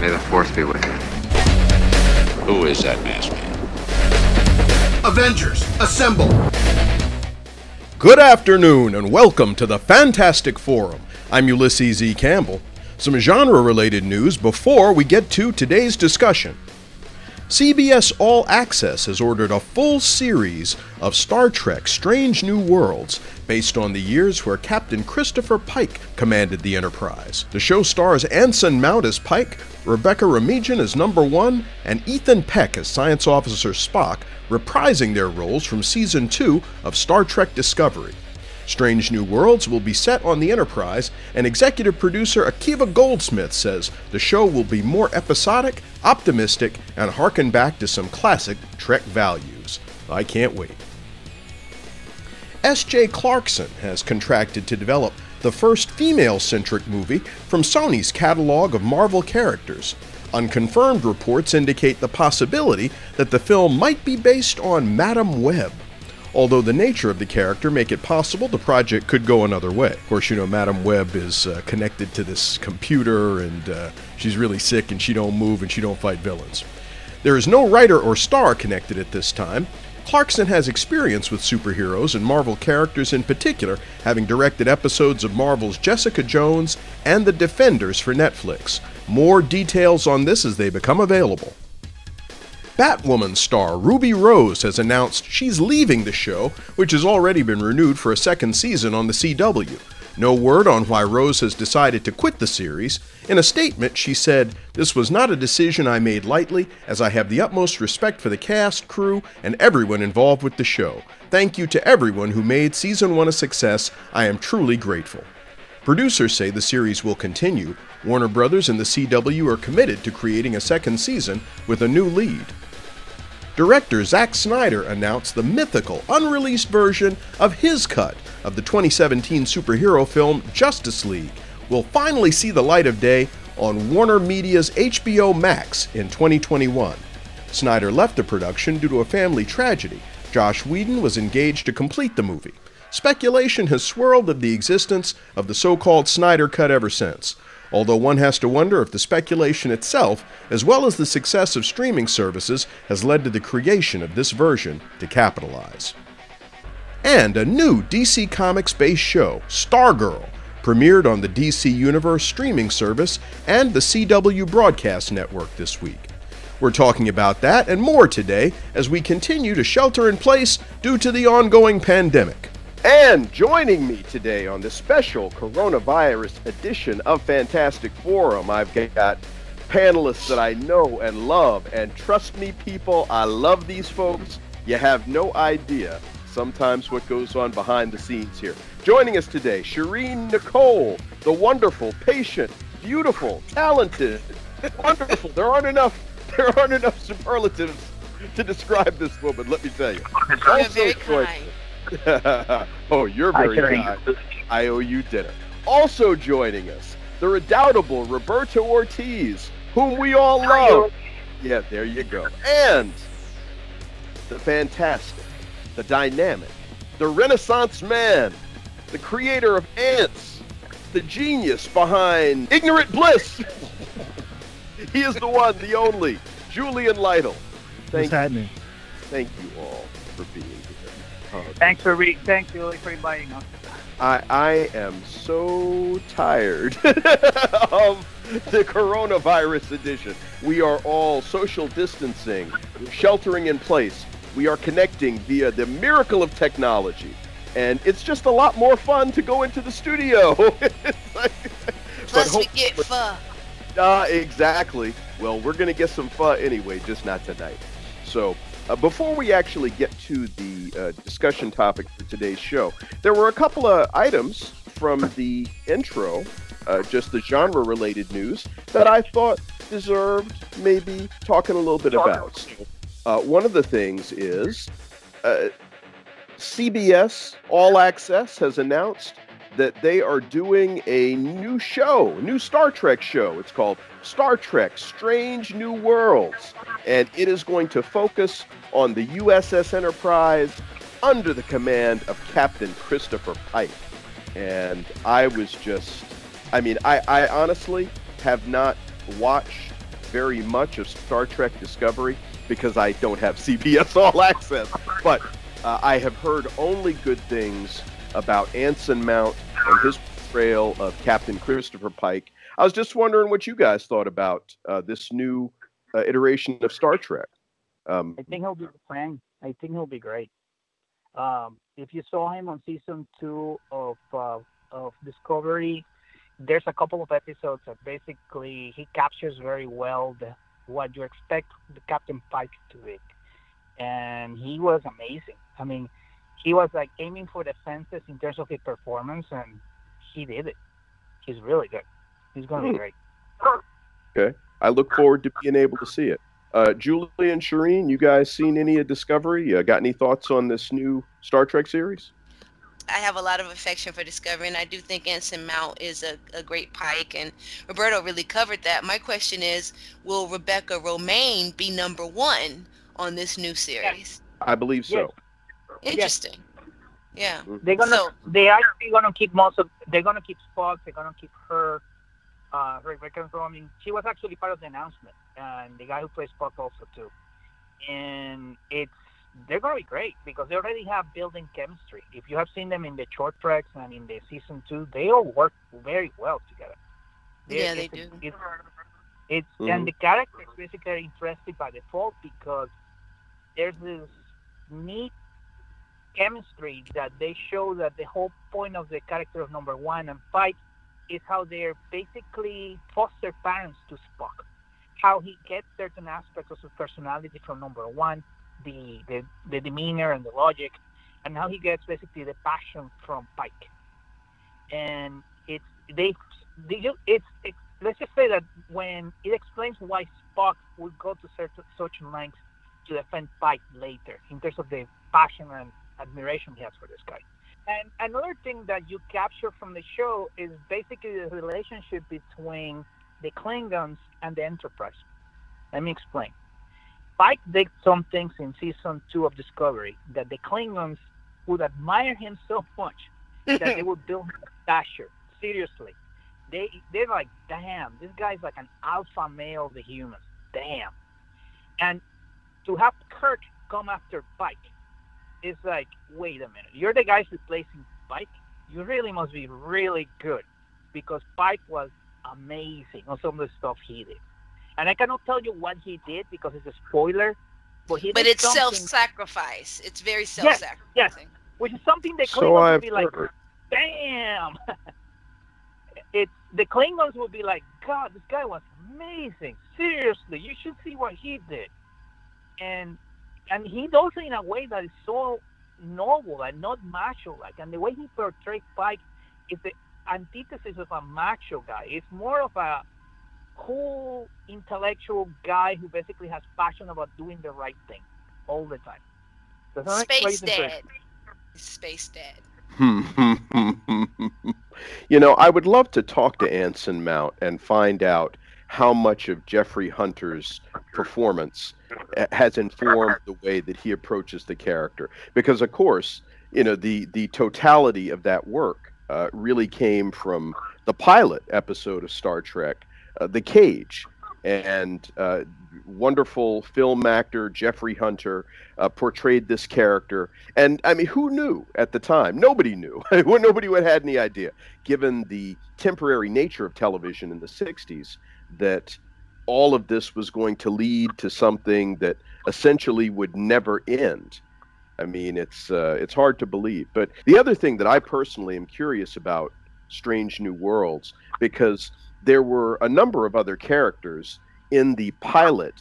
May the force be with you. Who is that masked man? Avengers, assemble! Good afternoon and welcome to the Fantastic Forum. I'm Ulysses E. Campbell. Some genre related news before we get to today's discussion. CBS All Access has ordered a full series of Star Trek Strange New Worlds based on the years where Captain Christopher Pike commanded the Enterprise. The show stars Anson Mount as Pike, Rebecca Romijn as Number One, and Ethan Peck as Science Officer Spock, reprising their roles from Season 2 of Star Trek Discovery. Strange New Worlds will be set on the Enterprise, and executive producer Akiva Goldsman says the show will be more episodic, optimistic, and harken back to some classic Trek values. I can't wait. S.J. Clarkson has contracted to develop the first female centric movie from Sony's catalog of Marvel characters. Unconfirmed reports indicate the possibility that the film might be based on Madam Web although the nature of the character make it possible the project could go another way. Of course, you know, Madam Web is uh, connected to this computer and uh, she's really sick and she don't move and she don't fight villains. There is no writer or star connected at this time. Clarkson has experience with superheroes and Marvel characters in particular, having directed episodes of Marvel's Jessica Jones and The Defenders for Netflix. More details on this as they become available. Batwoman star Ruby Rose has announced she's leaving the show, which has already been renewed for a second season on the CW. No word on why Rose has decided to quit the series. In a statement, she said, This was not a decision I made lightly, as I have the utmost respect for the cast, crew, and everyone involved with the show. Thank you to everyone who made season one a success. I am truly grateful. Producers say the series will continue. Warner Brothers and the CW are committed to creating a second season with a new lead. Director Zack Snyder announced the mythical, unreleased version of his cut of the 2017 superhero film Justice League will finally see the light of day on Warner Media's HBO Max in 2021. Snyder left the production due to a family tragedy. Joss Whedon was engaged to complete the movie. Speculation has swirled of the existence of the so called Snyder Cut ever since although one has to wonder if the speculation itself, as well as the success of streaming services, has led to the creation of this version to capitalize. And a new DC Comics based show, Stargirl, premiered on the DC Universe streaming service and the CW Broadcast Network this week. We're talking about that and more today as we continue to shelter in place due to the ongoing pandemic. And joining me today on the special coronavirus edition of Fantastic Forum, I've got panelists that I know and love. And trust me, people, I love these folks. You have no idea sometimes what goes on behind the scenes here. Joining us today, Sherin Nicole, the wonderful, patient, beautiful, talented, wonderful. There aren't enough. There aren't enough superlatives to describe this woman. Let me tell you. Very kind. oh, you're very kind. I owe you dinner. Also joining us, the redoubtable Roberto Ortiz, whom we all love. Yeah, there you go. And the fantastic, the dynamic, the Renaissance man, the creator of Ants, the genius behind Ignorant Bliss. he is the one, the only, Julian Lytle. Thank Thank, What's happening? thank you all for being here. Uh, Thanks for re- thanks Julie for inviting us. I, I am so tired of the coronavirus edition. We are all social distancing, sheltering in place. We are connecting via the miracle of technology. And it's just a lot more fun to go into the studio. It's like- Plus we get fur. uh, exactly. Well, we're going to get some fun anyway, just not tonight. So, uh, before we actually get to the uh, discussion topic for today's show, there were a couple of items from the intro, uh, just the genre related news, that I thought deserved maybe talking a little bit about. So, uh, one of the things is uh, CBS All Access has announced that they are doing a new show, a new Star Trek show. It's called Star Trek Strange New Worlds. And it is going to focus on the USS Enterprise under the command of Captain Christopher Pike. And I was just, I mean, I, I honestly have not watched very much of Star Trek Discovery because I don't have CBS All Access. But uh, I have heard only good things about Anson Mount and his portrayal of Captain Christopher Pike. I was just wondering what you guys thought about uh, this new uh, iteration of Star Trek. Um, I think he'll be playing. I think he'll be great. Um, if you saw him on season two of uh, of Discovery, there's a couple of episodes that basically he captures very well the, what you expect the Captain Pike to be, and he was amazing. I mean, he was like aiming for the fences in terms of his performance, and he did it. He's really good. He's going to be great. Okay, I look forward to being able to see it. Uh, Julie and Sherin, you guys seen any of Discovery? Uh, got any thoughts on this new Star Trek series? I have a lot of affection for Discovery, and I do think Anson Mount is a, a great Pike, and Roberto really covered that. My question is, will Rebecca Romijn be number one on this new series? I believe so. Yes. Interesting. Yeah. They're gonna So- they actually gonna keep most of they're gonna keep Spock, they're gonna keep her uh Rebecca Romijn. She was actually part of the announcement and the guy who plays Spock also too. And it's they're gonna be great because they already have building chemistry. If you have seen them in the Short Treks and in the season two, they all work very well together. Yeah, they do. It's, it's Mhm. and the character is basically interested by default because there's this neat chemistry that they show that the whole point of the character of number one and Pike is how they're basically foster parents to Spock. How he gets certain aspects of his personality from number one, the, the the demeanor and the logic, and how he gets basically the passion from Pike. And it's they, they ju- it's, it's let's just say that when it explains why Spock would go to certain such lengths to defend Pike later in terms of the passion and admiration he has for this guy. And another thing that you capture from the show is basically the relationship between the Klingons and the Enterprise. Let me explain. Pike did some things in season two of Discovery that the Klingons would admire him so much that they would build him a statue. Seriously. They they're like, damn, this guy's like an alpha male of the humans. Damn. And to have Kirk come after Pike is like, wait a minute, you're the guys replacing Pike? You really must be really good because Pike was amazing on some of the stuff he did. And I cannot tell you what he did because it's a spoiler, but he But did it's something, self-sacrifice. It's very self-sacrificing. Yes, yes. which is something the So Klingons would be like, heard. damn. it's the Klingons would be like, God, this guy was amazing. Seriously, you should see what he did. And and he does it in a way that is so noble and not macho like. And the way he portrays Pike is the antithesis of a macho guy. It's more of a cool intellectual guy who basically has passion about doing the right thing all the time. Does that Space sense? dad. Space dad. you know, I would love to talk to Anson Mount and find out how much of Jeffrey Hunter's performance has informed the way that he approaches the character. Because, of course, you know, the the totality of that work uh, really came from the pilot episode of Star Trek, uh, The Cage, and uh, wonderful film actor Jeffrey Hunter uh, portrayed this character. And I mean, who knew at the time? Nobody knew. Nobody had any idea, given the temporary nature of television in the 60s, that all of this was going to lead to something that essentially would never end. I mean, it's uh, it's hard to believe. But the other thing that I personally am curious about Strange New Worlds, because there were a number of other characters in the pilot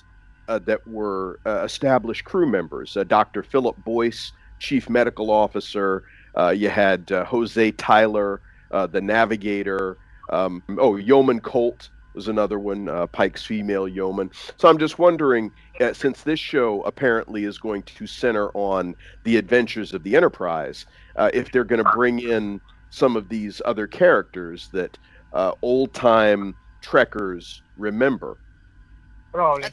uh, that were uh, established crew members. Uh, Dr. Philip Boyce, Chief Medical Officer. Uh, you had uh, Jose Tyler, the Navigator. Um, oh, Yeoman Colt, was another one. Uh, Pike's female yeoman. So I'm just wondering, uh, since this show apparently is going to center on the adventures of the Enterprise, uh, if they're going to bring in some of these other characters that uh, old time Trekkers remember. Probably.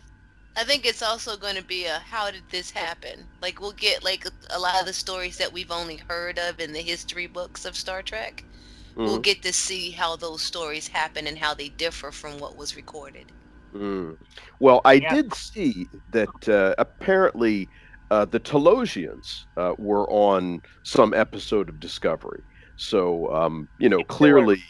I think it's also going to be a how did this happen? Like we'll get like a, a lot of the stories that we've only heard of in the history books of Star Trek. We'll Mhm. get to see how those stories happen and how they differ from what was recorded. Mm. Well, I Yeah. did see that uh, apparently uh, the Talosians uh, were on some episode of Discovery. So, um, you know, Yes, they were. clearly,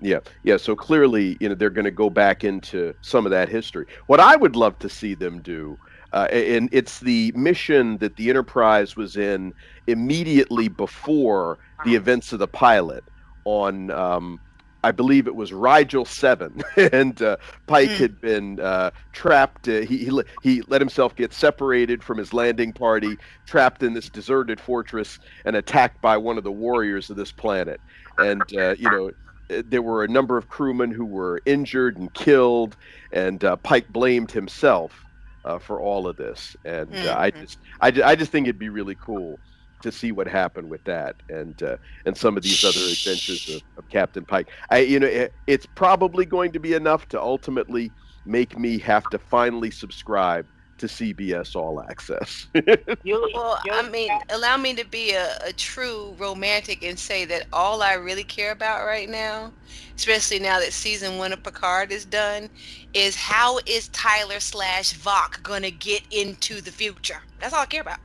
yeah, yeah. So clearly, you know, they're going to go back into some of that history. What I would love to see them do, uh, and it's the mission that the Enterprise was in immediately before the events of the pilot on. Um, I believe it was Rigel Seven, and uh, Pike Mm. had been uh, trapped. Uh, he, he he let himself get separated from his landing party, trapped in this deserted fortress, and attacked by one of the warriors of this planet. And uh, you know, uh, there were a number of crewmen who were injured and killed, and uh, Pike blamed himself uh, for all of this. And uh, I Mhm. just, I, I just think it'd be really cool to see what happened with that, and uh, and some of these other adventures of, of Captain Pike. I, you know, it, it's probably going to be enough to ultimately make me have to finally subscribe to CBS All Access. Well, I mean, allow me to be a, a true romantic and say that all I really care about right now, especially now that season one of Picard is done, is how is Tyler slash Voq gonna get into the future? That's all I care about.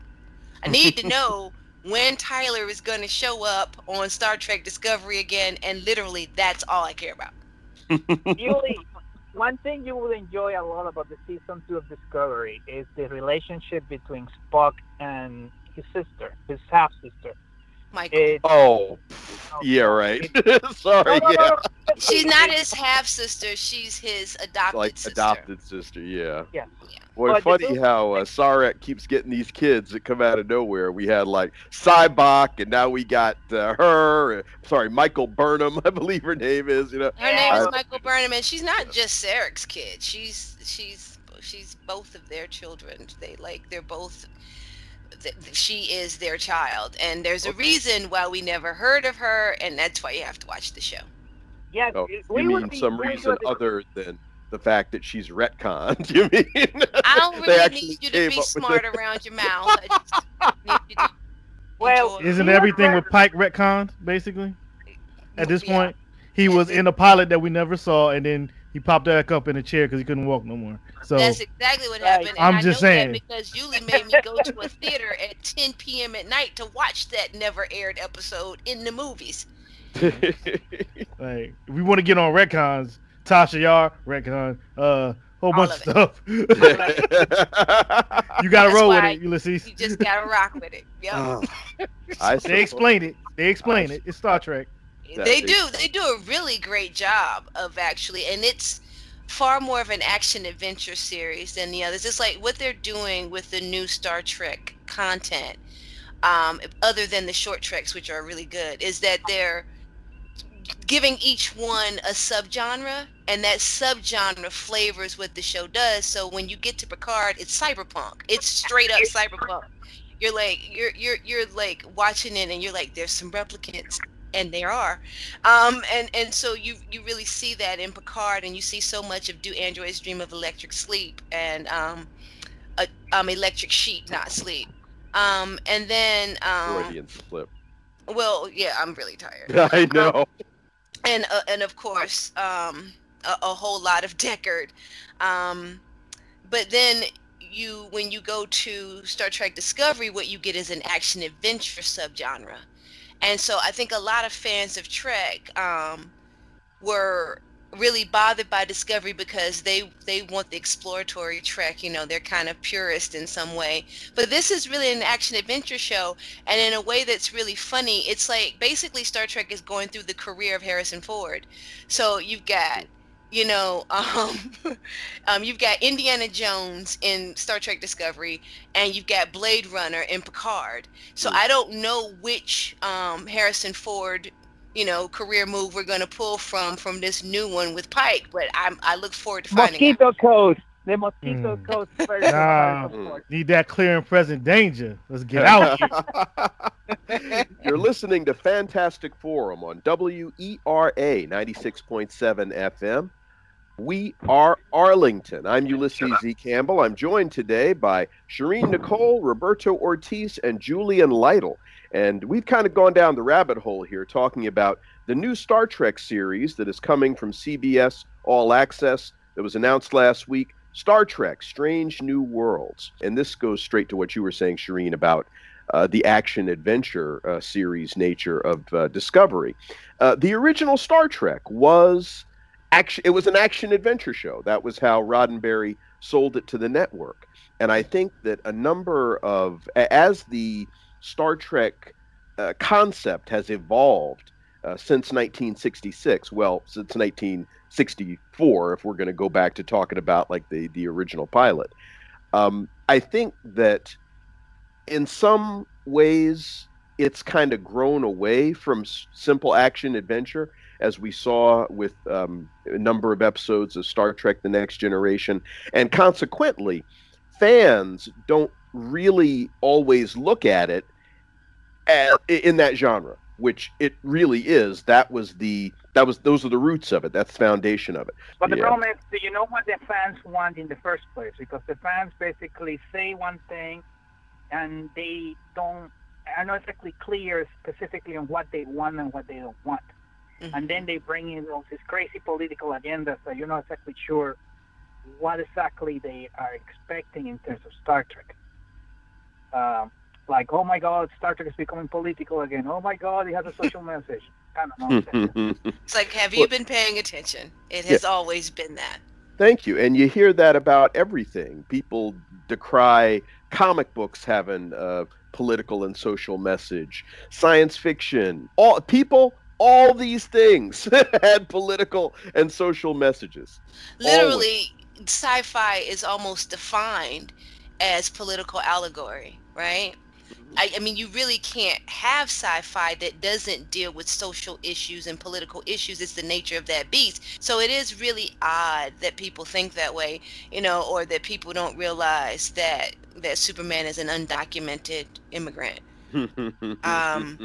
I need to know when Tyler is gonna show up on Star Trek Discovery again, and literally that's all I care about. Yuli, one thing you will enjoy a lot about the season two of Discovery is the relationship between Spock and his sister, his half sister. Michael. It, oh, oh, yeah, right. Sorry, No, no, no, yeah, no. She's not his half sister, she's his adopted like sister. adopted sister. Yeah. Yeah. Boy, But funny thing- how uh, Sarek keeps getting these kids that come out of nowhere. We had like Sybok, and now we got uh, her. uh, Sorry, Michael Burnham, I believe her name is. You know, Her name is Michael Burnham, and she's not just Sarek's kid. She's she's she's both of their children. They like they're both. th- th- She is their child, and there's a reason why we never heard of her, and that's why you have to watch the show. Yeah, Oh, it- you mean some reason good other than the fact that she's retconned? You mean? I don't They really actually need you to be smart around your mouth. I just need you to Well, Isn't everything with Pike retconned, basically? At this Yeah. point, he was in a pilot that we never saw, and then he popped back up in a chair because he couldn't walk no more. So That's exactly what Right. happened. And I'm I just know saying. That because Julie made me go to a theater at 10 p.m. at night to watch that never aired episode in the movies. like, if we want to get on retcons, Tasha Yar retcon, uh, whole All bunch of of stuff. you gotta That's roll with it, Ulysses. You just gotta rock with it. Yep. Oh, I They suppose- explain it. They explain it. It's Star Trek. they they- do. They do a really great job of actually, and it's far more of an action adventure series than the others. It's like what they're doing with the new Star Trek content, um, other than the short treks, which are really good, is that they're giving each one a subgenre, and that subgenre flavors what the show does. So when you get to Picard, it's cyberpunk. It's straight up cyberpunk. You're like you're you're you're like watching it, and you're like, there's some replicants and there are um and and so you you really see that in picard and you see so much of do androids dream of electric sleep and um a, um electric sheep not sleep um and then um Freudian slip. well yeah i'm really tired I know. And uh, and of course um a, a whole lot of Deckard. Um but then you when you go to Star Trek Discovery what you get is an action adventure subgenre. And so I think a lot of fans of Trek um were really bothered by Discovery because they they want the exploratory Trek you know they're kind of purist in some way. But this is really an action adventure show and in a way that's really funny it's like basically star trek is going through the career of harrison ford. So you've got you know um, um, you've got indiana jones in star trek discovery and you've got blade runner in picard. So Mm. i don't know which um, harrison ford you know, career move we're going to pull from from this new one with Pike. But I'm I look forward to finding Mosquito out. code. The mosquito Mm. code first. Nah, need that clear and present danger. Let's get out. here. You're listening to Fantastic Forum on E WERA 96.7 FM. We are Arlington. I'm Ulysses Z. Campbell. I'm joined today by Sherin Nicole, Roberto Ortiz, and Julian Lytle. And we've kind of gone down the rabbit hole here talking about the new Star Trek series that is coming from CBS All Access that was announced last week Star Trek Strange New Worlds. And this goes straight to what you were saying, Sherin, about uh, the action adventure uh, series nature of uh, Discovery. Uh, the original Star Trek was action. It was an action adventure show. That was how Roddenberry sold it to the network. And I think that a number of as the Star Trek uh, concept has evolved uh, since 1966. Well, since 1964, if we're going to go back to talking about like the the original pilot. Um, I think that in some ways it's kind of grown away from s- simple action adventure as we saw with um, a number of episodes of Star Trek The Next Generation. And consequently, fans don't really always look at it a- in that genre, which it really is. That was the that was those are the roots of it. That's the foundation of it. But the Yeah. problem is, do you know what the fans want in the first place? Because the fans basically say one thing, and they don't are not exactly clear specifically on what they want and what they don't want. Mm-hmm. And then they bring in all these crazy political agendas that you're not exactly sure what exactly they are expecting in terms of Star Trek. Um, like, oh my God, Star Trek is becoming political again. Oh my God, it has a social message. Kind of nonsense. It's like, have you been paying attention? It has always been that. Thank you. And you hear that about everything. People decry comic books having a political and social message, science fiction. All people, all these things had political and social messages. Literally, sci-fi is almost defined as political allegory, right? I, I mean, you really can't have sci-fi that doesn't deal with social issues and political issues. It's the nature of that beast. So it is really odd that people think that way, you know, or that people don't realize that that Superman is an undocumented immigrant. Um,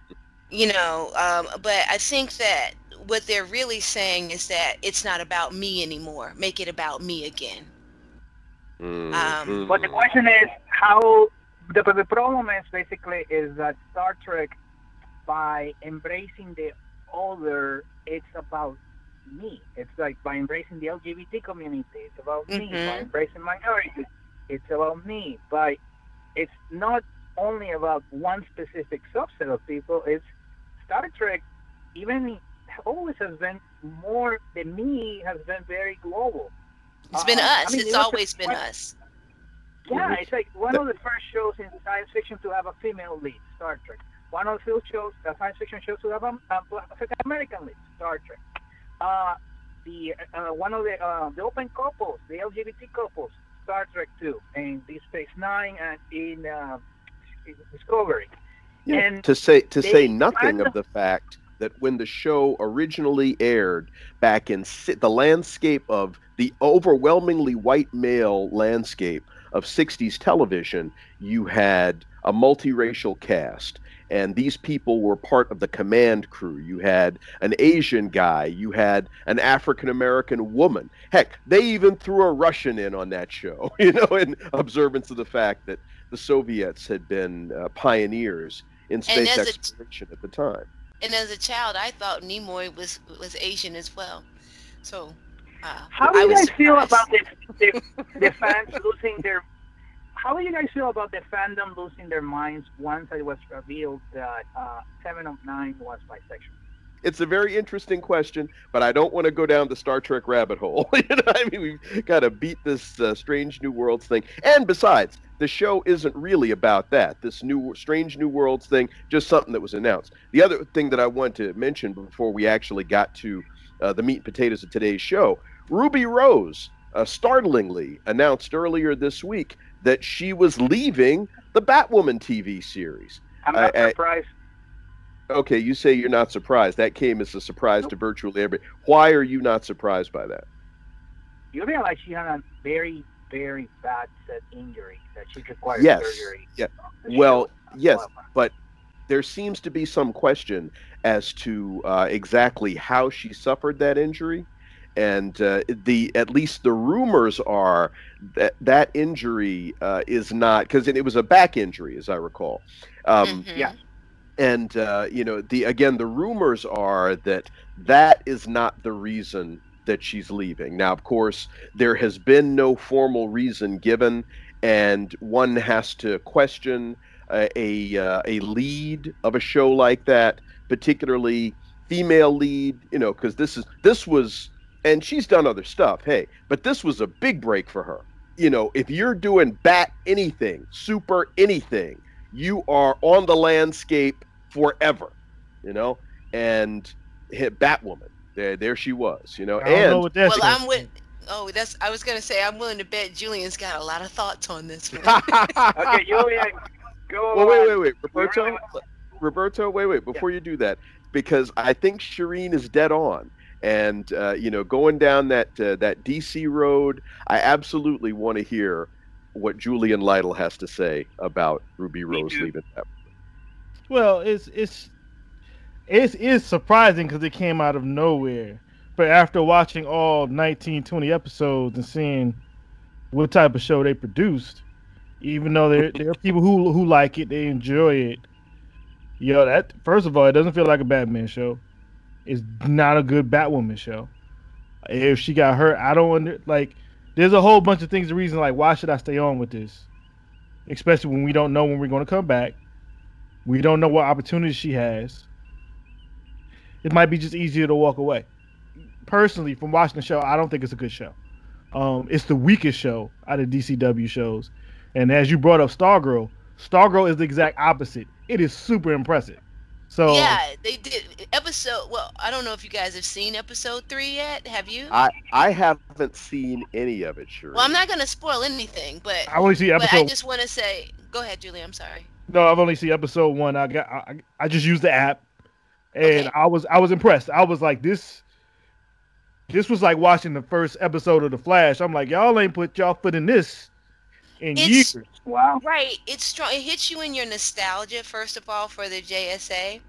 you know, um, but I think that what they're really saying is that it's not about me anymore. Make it about me again. Um, But the question is how the, but the problem is basically is that Star Trek by embracing the other it's about me. It's like by embracing the LGBT community, it's about me. By embracing minorities, it's about me. By it's not only about one specific subset of people, it's Star Trek even always has been more the me has been very global. It's been Uh, I us. mean, it's it always been us. Yeah, it's like one of the first shows in science fiction to have a female lead, Star Trek. One of the few shows, the science fiction shows to have a, a African American lead, Star Trek. Uh, the uh, one of the uh, the open couples, the LGBT couples, Star Trek Two, in Deep Space Nine and in, uh, Discovery. Yeah, And to say to they say nothing of the fact that when the show originally aired back in si- the landscape of the overwhelmingly white male landscape of 60s television, you had a multiracial cast. And these people were part of the command crew. You had an Asian guy. You had an African American woman. Heck, they even threw a Russian in on that show, you know, in observance of the fact that the Soviets had been uh, pioneers in space exploration at the time. And as a child, I thought Nimoy was was Asian as well. So uh, How do I you was guys feel about the, the the fans losing their? How do you guys feel about the fandom losing their minds once it was revealed that uh, Seven of Nine was bisexual? It's a very interesting question, but I don't want to go down the Star Trek rabbit hole. you know, I mean, we've got to beat this uh, Strange New Worlds thing. And besides, the show isn't really about that. This new Strange New Worlds thing, just something that was announced. The other thing that I want to mention before we actually got to uh, the meat and potatoes of today's show, Ruby Rose uh, startlingly announced earlier this week that she was leaving the Batwoman TV series. I'm not I- surprised. Okay, you say you're not surprised. That came as a surprise to virtually everybody. Why are you not surprised by that? You realize she had a very, very bad set injury that she required Yes. surgery. Yeah. Well, yes, but there seems to be some question as to uh, exactly how she suffered that injury, and uh, the at least the rumors are that that injury uh, is not because it was a back injury, as I recall. Um, Mhm. Yeah. and uh, you know the again the rumors are that that is not the reason that she's leaving now of course there has been no formal reason given and one has to question a a, uh, a lead of a show like that particularly female lead you know because this is this was and she's done other stuff hey but this was a big break for her you know if you're doing bat anything super anything you are on the landscape forever, you know. And hit Batwoman, there, there she was, you know. I don't know And what. Well, I'm with. Oh, that's. I was gonna say I'm willing to bet Julian's got a lot of thoughts on this one. Okay, Julian, go well, wait, on. wait, wait, We Roberto, really- Roberto, wait, wait, before you do that, because I think Sherin is dead on. And uh, you know, going down that uh, that DC road, I absolutely want to hear what Julian Lytle has to say about Ruby Rose too. leaving. That. Well, it's it's it's it's surprising because it came out of nowhere. But after watching all 19, 20 episodes and seeing what type of show they produced, even though there there are people who who like it, they enjoy it. Yo, that first of all, it doesn't feel like a Batman show. It's not a good Batwoman show. If she got hurt, I don't under like. There's a whole bunch of things. The reason like why should I stay on with this, especially when we don't know when we're going to come back. We don't know what opportunities she has. It might be just easier to walk away. Personally, from watching the show, I don't think it's a good show. Um, it's the weakest show out of DCW shows. And as you brought up Stargirl, Stargirl is the exact opposite. It is super impressive. So yeah, they did episode. Well, I don't know if you guys have seen episode three yet. Have you? I I haven't seen any of it, Sure. well, I'm not gonna spoil anything, but I only see but I just want to say, go ahead, Julie. I'm sorry. No, I've only seen episode one. I got I, I just used the app, and Okay. I was I was impressed. I was like this. This was like watching the first episode of The Flash. I'm like, y'all ain't put y'all foot in this in It's- years. Wow. Right. It's strong. It hits you in your nostalgia, first of all, for the JSA.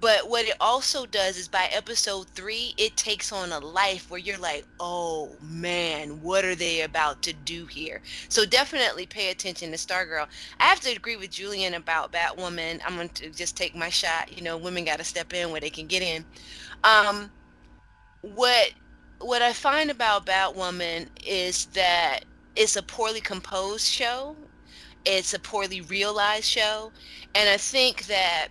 But what it also does is by episode three, it takes on a life where you're like, oh man, what are they about to do here? So definitely pay attention to Stargirl. I have to agree with Julian about Batwoman. I'm going to just take my shot. You know, women got to step in where they can get in. Um, what what I find about Batwoman is that it's a poorly composed show. It's a poorly realized show, and I think that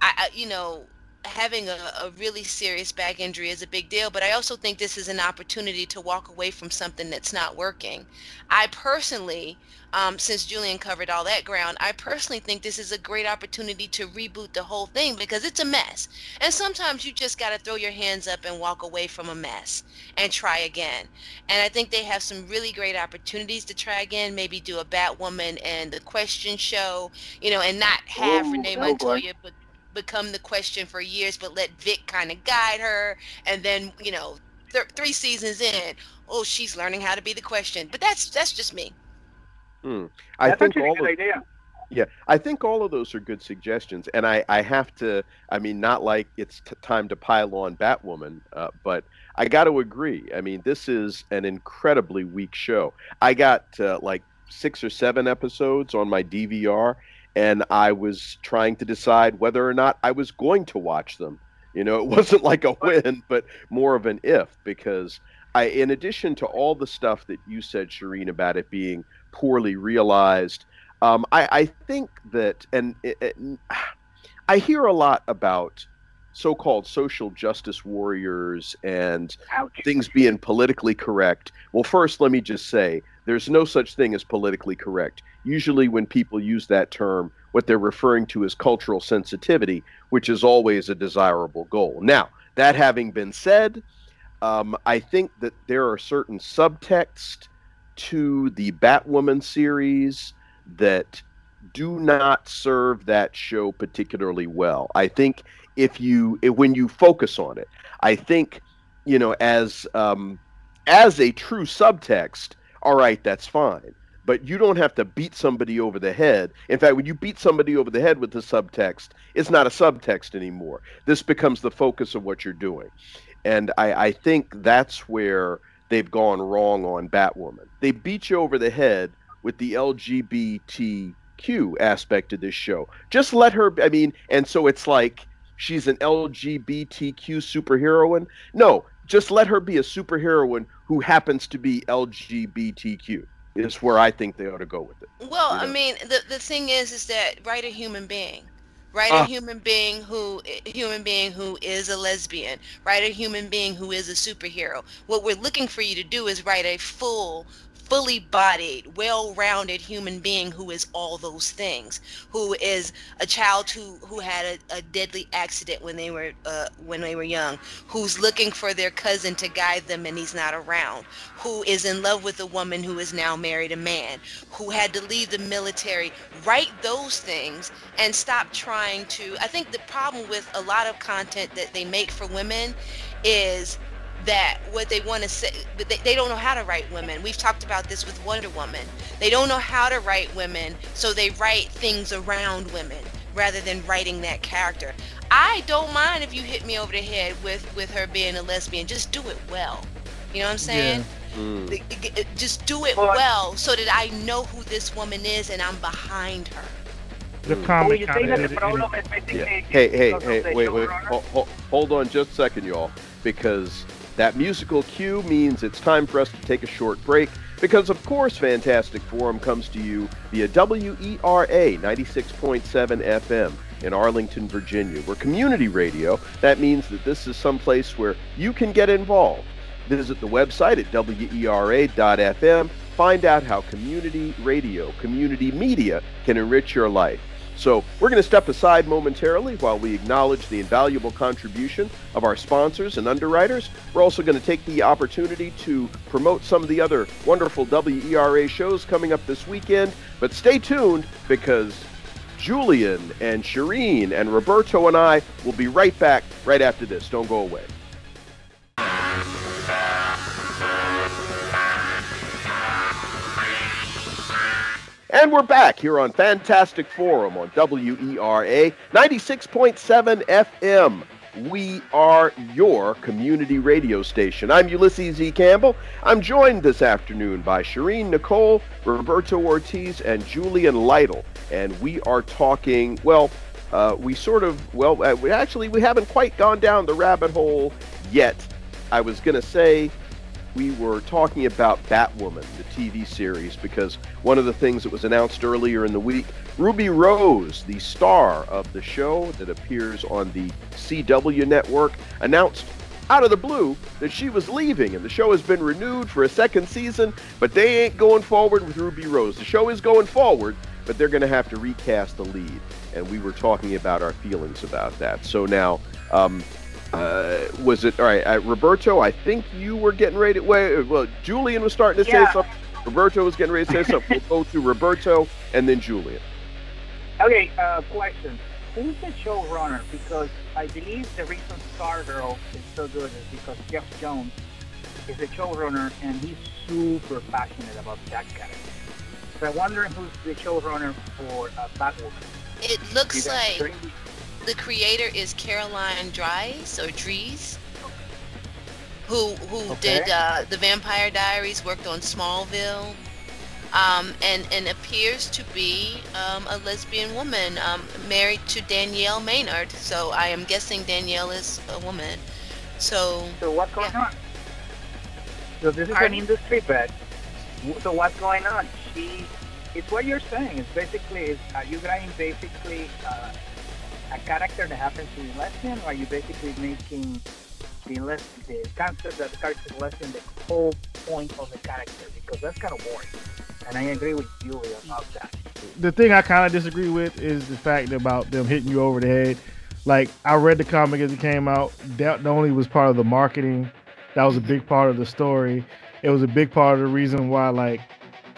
I, I you know having a, a really serious back injury is a big deal, but I also think this is an opportunity to walk away from something that's not working. I personally, um, since Julian covered all that ground, I personally think this is a great opportunity to reboot the whole thing because it's a mess. And sometimes you just got to throw your hands up and walk away from a mess and try again. And I think they have some really great opportunities to try again. Maybe do a Batwoman and the question show, you know, and not have Ooh, Renee. Montoya be- become the question for years, but let Vic kind of guide her. And then, you know, th- three seasons in, oh, she's learning how to be the question. But that's that's just me. Hmm. I That's think actually a all good of, idea. Yeah, I think all of those are good suggestions, and I, I have to. I mean, not like it's t- time to pile on Batwoman, uh, but I got to agree. I mean, this is an incredibly weak show. I got uh, like six or seven episodes on my DVR, and I was trying to decide whether or not I was going to watch them. You know, it wasn't like a win, but more of an if, because I, in addition to all the stuff that you said, Sherin, about it being poorly realized. Um, I, I think that, and it, it, I hear a lot about so-called social justice warriors and Ouch. things being politically correct. Well, first, let me just say there's no such thing as politically correct. Usually, when people use that term, what they're referring to is cultural sensitivity, which is always a desirable goal. Now, that having been said, um, I think that there are certain subtext to the Batwoman series that do not serve that show particularly well. I think if you if, when you focus on it, I think you know as um, as a true subtext, all right, that's fine. But you don't have to beat somebody over the head. In fact, when you beat somebody over the head with the subtext, it's not a subtext anymore. This becomes the focus of what you're doing. And I, I think that's where they've gone wrong on Batwoman. They beat you over the head with the LGBTQ aspect of this show. Just let her, I mean, and so it's like she's an LGBTQ superheroine. No, just let her be a superheroine who happens to be LGBTQ. Is where I think they ought to go with it. Well, you I mean, the the thing is, is that write a human being, write Ah. a human being who human being who is a lesbian, write a human being who is a superhero. What we're looking for you to do is write a full fully bodied well-rounded human being who is all those things who is a child who who had a, a deadly accident when they were uh, when they were young who's looking for their cousin to guide them and he's not around who is in love with a woman who is now married a man who had to leave the military write those things and stop trying to i think the problem with a lot of content that they make for women is that what they want to say but they, they don't know how to write women we've talked about this with wonder woman they don't know how to write women so they write things around women rather than writing that character i don't mind if you hit me over the head with with her being a lesbian just do it well you know what i'm saying Mm. The- the- the- just do it well so that i know who this woman is and i'm behind her The Mm. comic Well, kind of that problem Yeah. Hey, hey, hey, wait, wait, showrunner? ho- ho- hold on just a second, y'all, because that musical cue means it's time for us to take a short break. Because, of course, Fantastic Forum comes to you via WERA 96.7 FM in Arlington, Virginia. We're community radio. That means that this is someplace where you can get involved. Visit the website at wera.fm. Find out how community radio, community media can enrich your life. So, we're going to step aside momentarily while we acknowledge the invaluable contribution of our sponsors and underwriters. We're also going to take the opportunity to promote some of the other wonderful WERA shows coming up this weekend. But stay tuned because Julian and Sherin and Roberto and I will be right back right after this. Don't go away. And we're back here on Fantastic Forum on WERA 96.7 FM. We are your community radio station. I'm Ulysses E. Campbell. I'm joined this afternoon by Sherin Nicole, Roberto Ortiz, and Julian Lytle. And we are talking, well, uh, we sort of, well, uh, we actually, we haven't quite gone down the rabbit hole yet. I was going to say we were talking about Batwoman, the TV series, because one of the things that was announced earlier in the week, Ruby Rose, the star of the show that appears on the CW network, announced out of the blue that she was leaving, and the show has been renewed for a second season, but they ain't going forward with Ruby Rose. The show is going forward, but they're going to have to recast the lead, and we were talking about our feelings about that. So now, um, uh, was it all right, uh, Roberto? I think you were getting ready. To, wait, well, Julian was starting to Yeah. say something. Roberto was getting ready to say something. We'll go to Roberto and then Julian. Okay, uh, question. Who's the showrunner? Because I believe the reason Stargirl is so good is because Geoff Johns is the showrunner and he's super passionate about that character. So I'm wondering who's the showrunner for uh, Batwoman. it looks like agree? The creator is Caroline Dries or Dries, who who Okay. did uh, the Vampire Diaries, worked on Smallville, um, and and appears to be um, a lesbian woman um, married to Danielle Maynard. So I am guessing Danielle is a woman. So So what's going Yeah. on? So this is Pardon? an industry bet. So what's going on? She, it's what you're saying. It's basically, is, are you writing basically uh, a character that happens to be lesbian, or are you basically making the les- the concept that the character is lesbian the whole point of the character? Because that's kind of boring. And I agree with Julia about that. the thing I kind of disagree with is the fact about them hitting you over the head. Like I read the comic as it came out. That only was part of the marketing, that was a big part of the story. It was a big part of the reason why like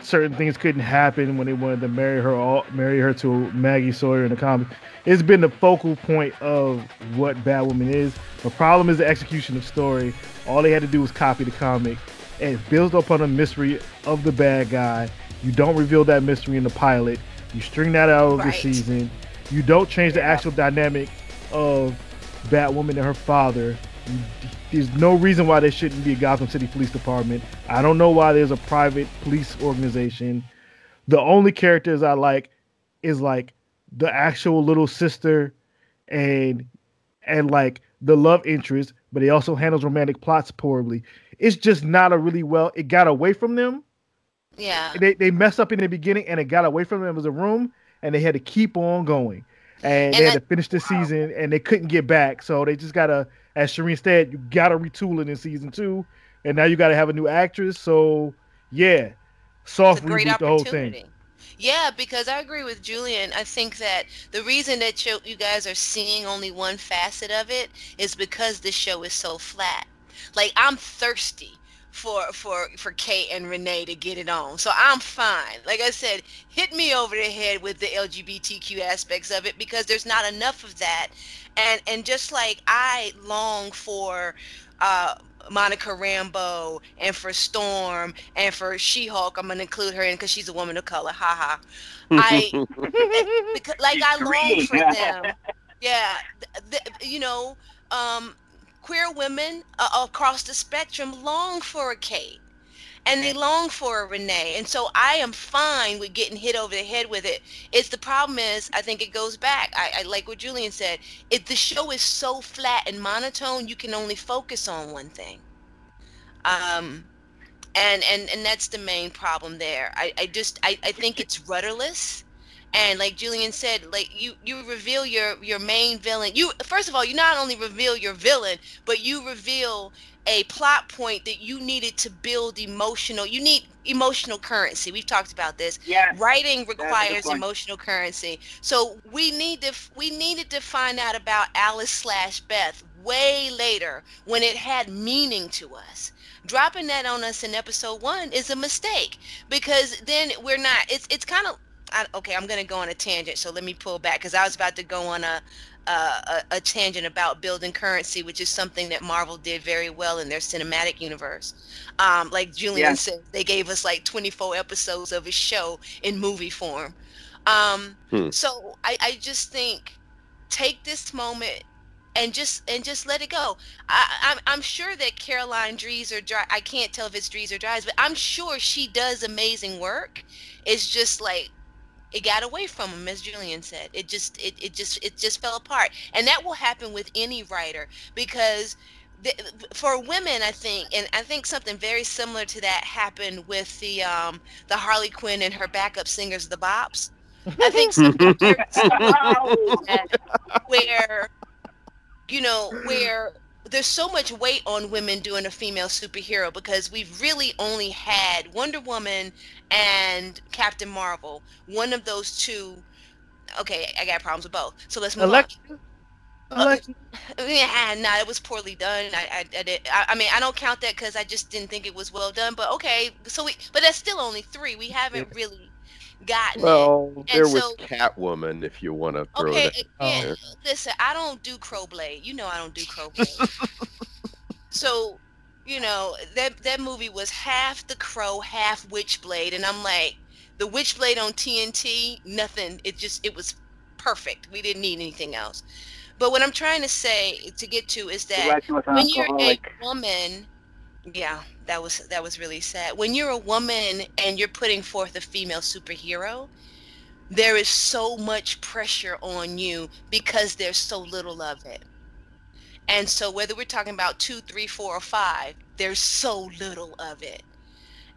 certain things couldn't happen when they wanted to marry her all marry her to Maggie Sawyer in the comic. It's been the focal point of what Batwoman is. The problem is the execution of story. All they had to do was copy the comic and build upon a mystery of the bad guy. You don't reveal that mystery in the pilot. You string that out of Right. the season. You don't change the actual dynamic of Batwoman and her father. You, there's no reason why there shouldn't be a Gotham City Police Department. I don't know why there's a private police organization. The only characters I like is like the actual little sister and and like the love interest, but he also handles romantic plots poorly. It's just not a really well. It got away from them. Yeah. They they messed up in the beginning, and it got away from them as a room, and they had to keep on going, and, they And had to finish the season, and they couldn't get back. So they just gotta, as Sherin said, you gotta retool it in season two, and now you gotta have a new actress. So yeah, soft It's a great reboot the whole thing. Yeah, because I agree with Julian. I think that the reason that you, you guys are seeing only one facet of it is because this show is so flat. Like I'm thirsty for for for Kate and Renee to get it on. So I'm fine. Like I said, hit me over the head with the LGBTQ aspects of it because there's not enough of that. And and just like I long for uh Monica Rambeau and for Storm and for She-Hulk, I'm gonna include her in because she's a woman of color. Haha. I because, like I long for them. Yeah, th- th- you know, um, queer women uh, across the spectrum long for a Kate. And they long for a Renee. And so I am fine with getting hit over the head with it. It's the problem is I think it goes back. I, I like what Julian said. If the show is so flat and monotone, you can only focus on one thing. Um and and and that's the main problem there. I, I just I, I think it's rudderless and like Julian said, like you you reveal your your main villain. You first of all, you not only reveal your villain, but you reveal a plot point that you needed to build emotional. You need emotional currency. We've talked about this. Yeah. Writing requires emotional currency. So we need to we needed to find out about Alice slash Beth way later when it had meaning to us. Dropping that on us in episode one is a mistake because then we're not. It's it's kind of I, okay. I'm gonna go on a tangent, so let me pull back because I was about to go on a, a a tangent about building currency, which is something that Marvel did very well in their cinematic universe. Um, like Julian Yeah. said, they gave us like 24 episodes of a show in movie form. Um, Hmm. So I, I just think take this moment and just and just let it go. I, I'm I'm sure that Caroline Dries or Dry, I can't tell if it's Dries or Dries, but I'm sure she does amazing work. It's just like it got away from him, as Julian said. It just it, it just it just fell apart, and that will happen with any writer because. The, for women, I think, and I think something very similar to that happened with the um, the Harley Quinn and her backup singers, the Bops. I think something very similar to that, where you know where there's so much weight on women doing a female superhero because we've really only had Wonder Woman and Captain Marvel. One of those two. Okay, I got problems with both. So let's move on. Alexa, uh, Yeah, nah, it was poorly done. I, I, I did. I, I mean, I don't count that because I just didn't think it was well done. But okay, so we, but that's still only three. We haven't really gotten it. Well, And there was so- Catwoman, if you want to throw Okay, that. again, oh. there. listen, I don't do Crowblade. You know I don't do Crowblade. so, you know, that that movie was half the Crow, half Witchblade, and I'm like, the Witchblade on TNT, nothing. It just it was perfect. We didn't need anything else. But what I'm trying to say to get to is that Right, she was an when you're a woman, yeah, that was that was really sad. When you're a woman and you're putting forth a female superhero, there is so much pressure on you because there's so little of it. And so whether we're talking about two, three, four, or five, there's so little of it.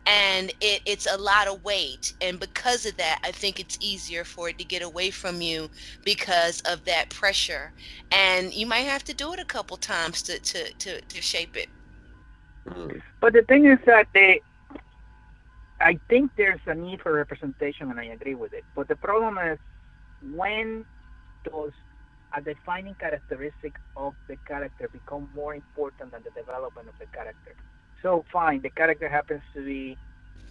And it, it's a lot of weight. And because of that, I think it's easier for it to get away from you because of that pressure. And you might have to do it a couple times to, to, to, to shape it. Mm. But the thing is that they, I think there's a need for representation, and I agree with it. But the problem is when those a defining characteristic of the character become more important than the development of the character. So fine, the character happens to be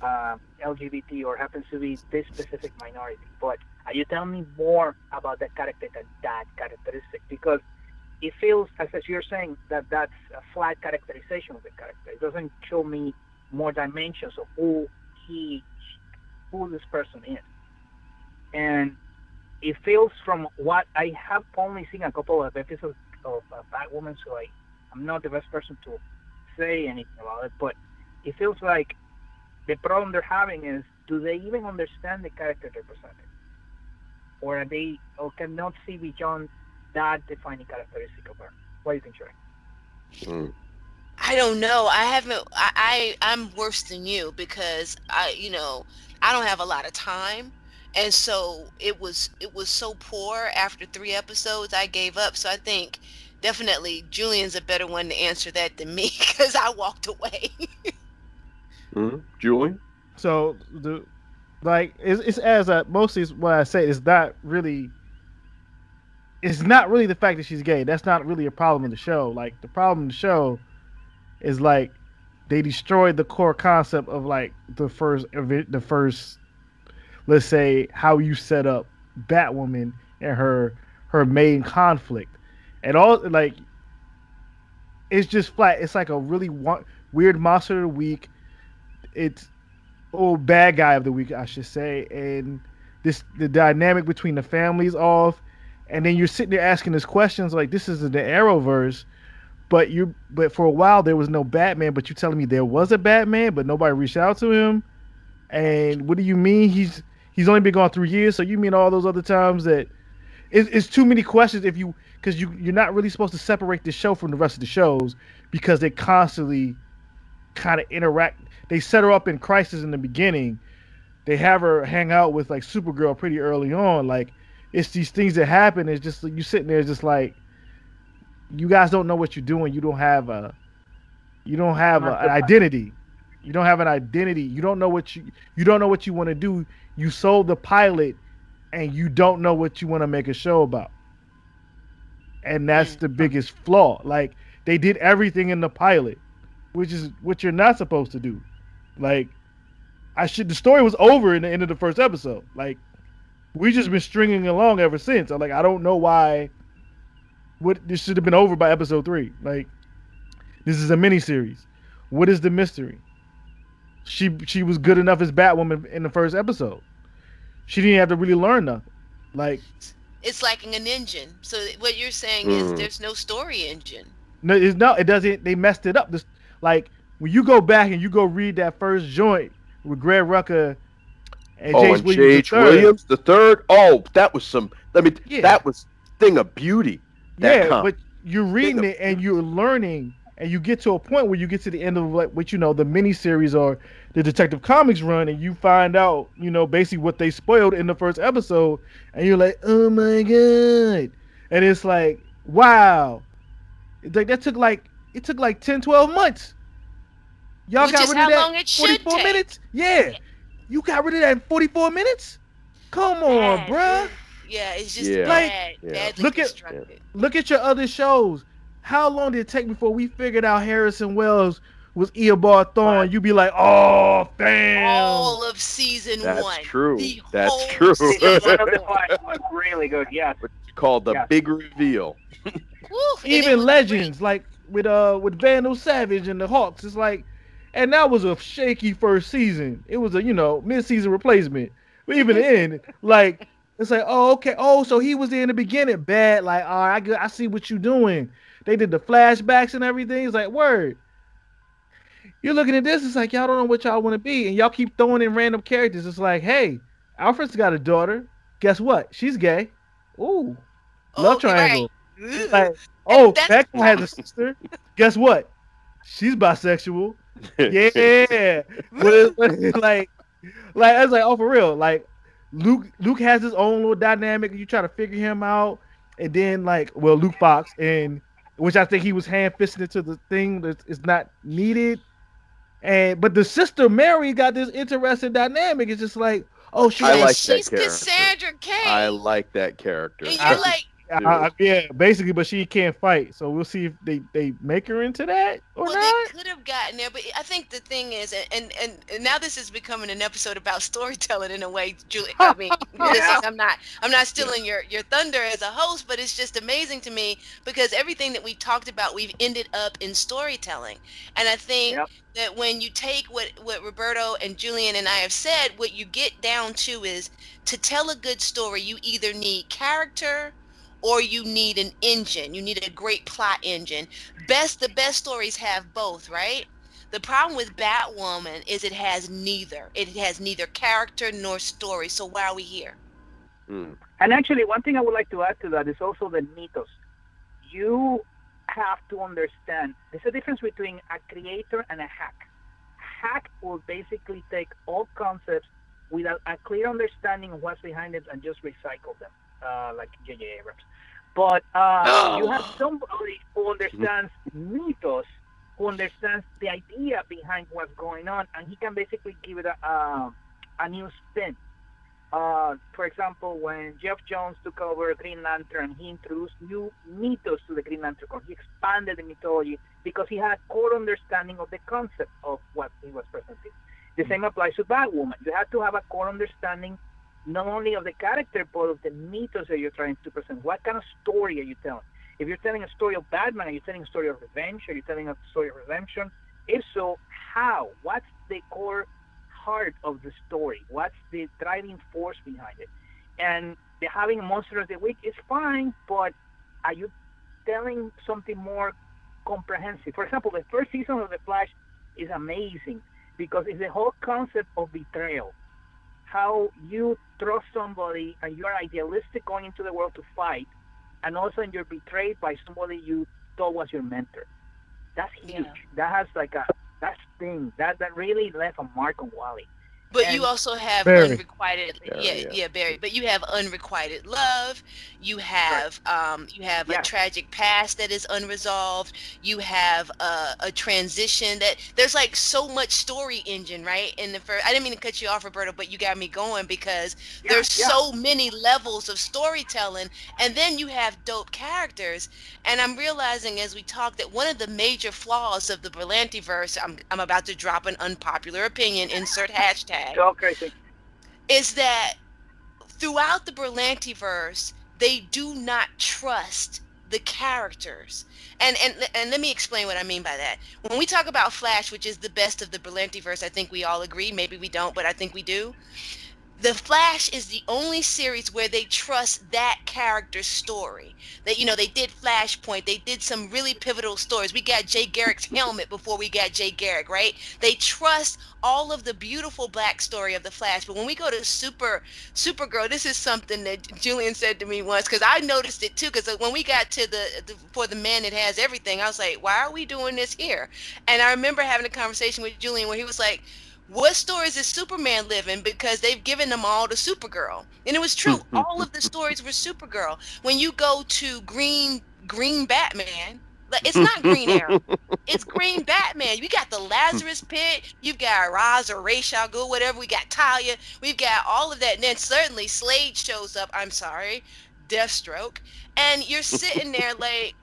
uh, LGBT or happens to be this specific minority. But are you telling me more about that character than that characteristic? Because it feels, as, as you're saying, that that's a flat characterization of the character. It doesn't show me more dimensions of who he, who this person is. And it feels from what I have only seen a couple of episodes of uh, Batwoman, so I, I'm not the best person to say anything about it, but it feels like the problem they're having is do they even understand the character they're presenting? Or are they or cannot see beyond that defining characteristic of her? What do you think, Sherry? I don't know. I haven't. I, I I'm worse than you because I, you know, I don't have a lot of time, and so it was it was so poor after three episodes. I gave up. So I think definitely Julian's a better one to answer that than me because I walked away. Mhm. Julian? So the like it's, it's as I, mostly is what I say is not really. It's not really the fact that she's gay. That's not really a problem in the show. Like the problem in the show is like they destroyed the core concept of like the first event, the first, let's say how you set up Batwoman and her her main conflict, and all like it's just flat. It's like a really weird monster of the week. It's oh bad guy of the week, I should say, and this the dynamic between the families off, and then you're sitting there asking these questions like this is the Arrowverse, but you but for a while there was no Batman, but you're telling me there was a Batman, but nobody reached out to him, and what do you mean he's he's only been gone three years? So you mean all those other times that it's, it's too many questions if you because you you're not really supposed to separate the show from the rest of the shows because they constantly kind of interact. They set her up in Crisis in the beginning. They have her hang out with like Supergirl pretty early on. Like it's these things that happen. It's just you sitting there just like you guys don't know what you're doing. You don't have a you don't have a, an identity. You don't have an identity. You don't know what you you don't know what you want to do. You sold the pilot and you don't know what you want to make a show about. And that's the mm-hmm. biggest flaw. Like they did everything in the pilot, which is what you're not supposed to do. Like I should the story was over in the end of the first episode. Like we just been stringing along ever since. I'm like I don't know why what this should have been over by episode 3. Like this is a mini series. What is the mystery? She she was good enough as Batwoman in the first episode. She didn't have to really learn nothing. Like it's lacking an engine. So what you're saying Mm. is there's no story engine. No, it's no, it doesn't. They messed it up. This like when you go back and you go read that first joint with Greg Rucka and oh, James and Williams. III. Williams the third. Oh, that was some. Let me. Yeah. That was thing of beauty. That Yeah, com- but you're reading it and you're learning, and you get to a point where you get to the end of like what you know the miniseries or the Detective Comics run, and you find out you know basically what they spoiled in the first episode, and you're like, oh my god, and it's like wow, it's like that took like it took like 10, 12 months. Y'all Which got rid of that long it 44 take. minutes. Yeah, you got rid of that in 44 minutes. Come on, bruh. Yeah, it's just Yeah. bad, Like, badly Look at look at your other shows. How long did it take before we figured out Harrison Wells was Eobard Thawne? You'd be like, oh damn. All of season one. That's one. true. The That's whole true. season. was really good. Yes. called the Yeah. big reveal. Even Legends, like with uh with Vandal Savage and the Hawks, it's like, and that was a shaky first season. It was a you know mid season replacement. But even then, like it's like, oh okay, oh so he was there in the beginning, bad. Like, all right, I get- I see what you're doing. They did the flashbacks and everything. It's like word. You're looking at this, it's like y'all don't know what y'all want to be, and y'all keep throwing in random characters. It's like, hey, Alfred's got a daughter. Guess what? She's gay. Ooh, love triangle. It's Like, oh, Becca has a sister. Guess what? She's bisexual. Yeah. But it's- like, like I was like, oh, for real. Like, Luke, Luke has his own little dynamic. You try to figure him out, and then like, well, Luke Fox, and which I think he was hand fisting into the thing that is not needed. And but the sister Mary got this interesting dynamic. It's just like, oh, she I got- like that She's character. Cassandra Cain. I like that character. And I- you're like, I, I, yeah, basically, but she can't fight. So we'll see if they, they make her into that or well, not. they could have gotten there, but I think the thing is, and, and and now this is becoming an episode about storytelling in a way, Julie. I mean, listen, I'm not I'm not stealing your your thunder as a host, but it's just amazing to me because everything that we talked about, we've ended up in storytelling, and I think Yep. that when you take what what Roberto and Julian and I have said, what you get down to is to tell a good story, you either need character or you need an engine. You need a great plot engine. Best the best stories have both, right? The problem with Batwoman is it has neither. It has neither character nor story. So why are we here? Hmm. And actually, one thing I would like to add to that is also the mythos. You have to understand there's a difference between a creator and a hack. Hack will basically take all concepts without a clear understanding of what's behind it and just recycle them, uh, like J.J. Abrams. But uh, you have somebody who understands mythos, who understands the idea behind what's going on, and he can basically give it a, uh, a new spin. Uh, for example, when Geoff Johns took over Green Lantern, he introduced new mythos to the Green Lantern Corps. He expanded the mythology because he had a core understanding of the concept of what he was presenting. The same applies to Batwoman. You have to have a core understanding not only of the character but of the mythos that you're trying to present. What kind of story are you telling? If you're telling a story of Batman, are you telling a story of revenge? Are you telling a story of redemption? If so, how? What's the core heart of the story? What's the driving force behind it? And the having a monster of the week is fine, but are you telling something more comprehensive? For example, the first season of The Flash is amazing because it's the whole concept of betrayal. How you trust somebody and you're idealistic going into the world to fight, and also you're betrayed by somebody you thought was your mentor. That's huge. Yeah. That has like a that sting. That that really left a mark on Wally. But And- you also have Barry. unrequited, Barry, yeah, yeah. yeah, Barry. But you have unrequited love. You have, um, you have Yeah. a tragic past that is unresolved. You have a, a transition that there's like so much story engine, right? In the first, I didn't mean to cut you off, Roberto, but you got me going because Yeah, there's yeah. so many levels of storytelling, and then you have dope characters. And I'm realizing as we talk that one of the major flaws of the Berlanti verse, I'm, I'm about to drop an unpopular opinion. Insert hashtag Crazy. is that throughout the Berlanti verse, they do not trust the characters. And, and and let me explain what I mean by that. When we talk about Flash, which is the best of the Berlanti verse, I think we all agree. Maybe we don't, but I think we do. The Flash is the only series where they trust that character's story. That you know they did Flashpoint, they did some really pivotal stories. We got Jay Garrick's helmet before we got Jay Garrick, right? They trust all of the beautiful black story of the Flash. But when we go to Super Supergirl, this is something that Julian said to me once because I noticed it too. Because when we got to the, the for the man that has everything, I was like, why are we doing this here? And I remember having a conversation with Julian where he was like. What stories is Superman living? Because they've given them all to Supergirl, and it was true. Mm, mm, all mm, of the stories were Supergirl. When you go to Green Green Batman, like, it's not Green Arrow. It's Green Batman. You got the Lazarus Pit. You've got Ra's or Ra's al Ghul, whatever. We got Talia. We've got all of that. And then certainly Slade shows up. I'm sorry, Deathstroke. And you're sitting there like,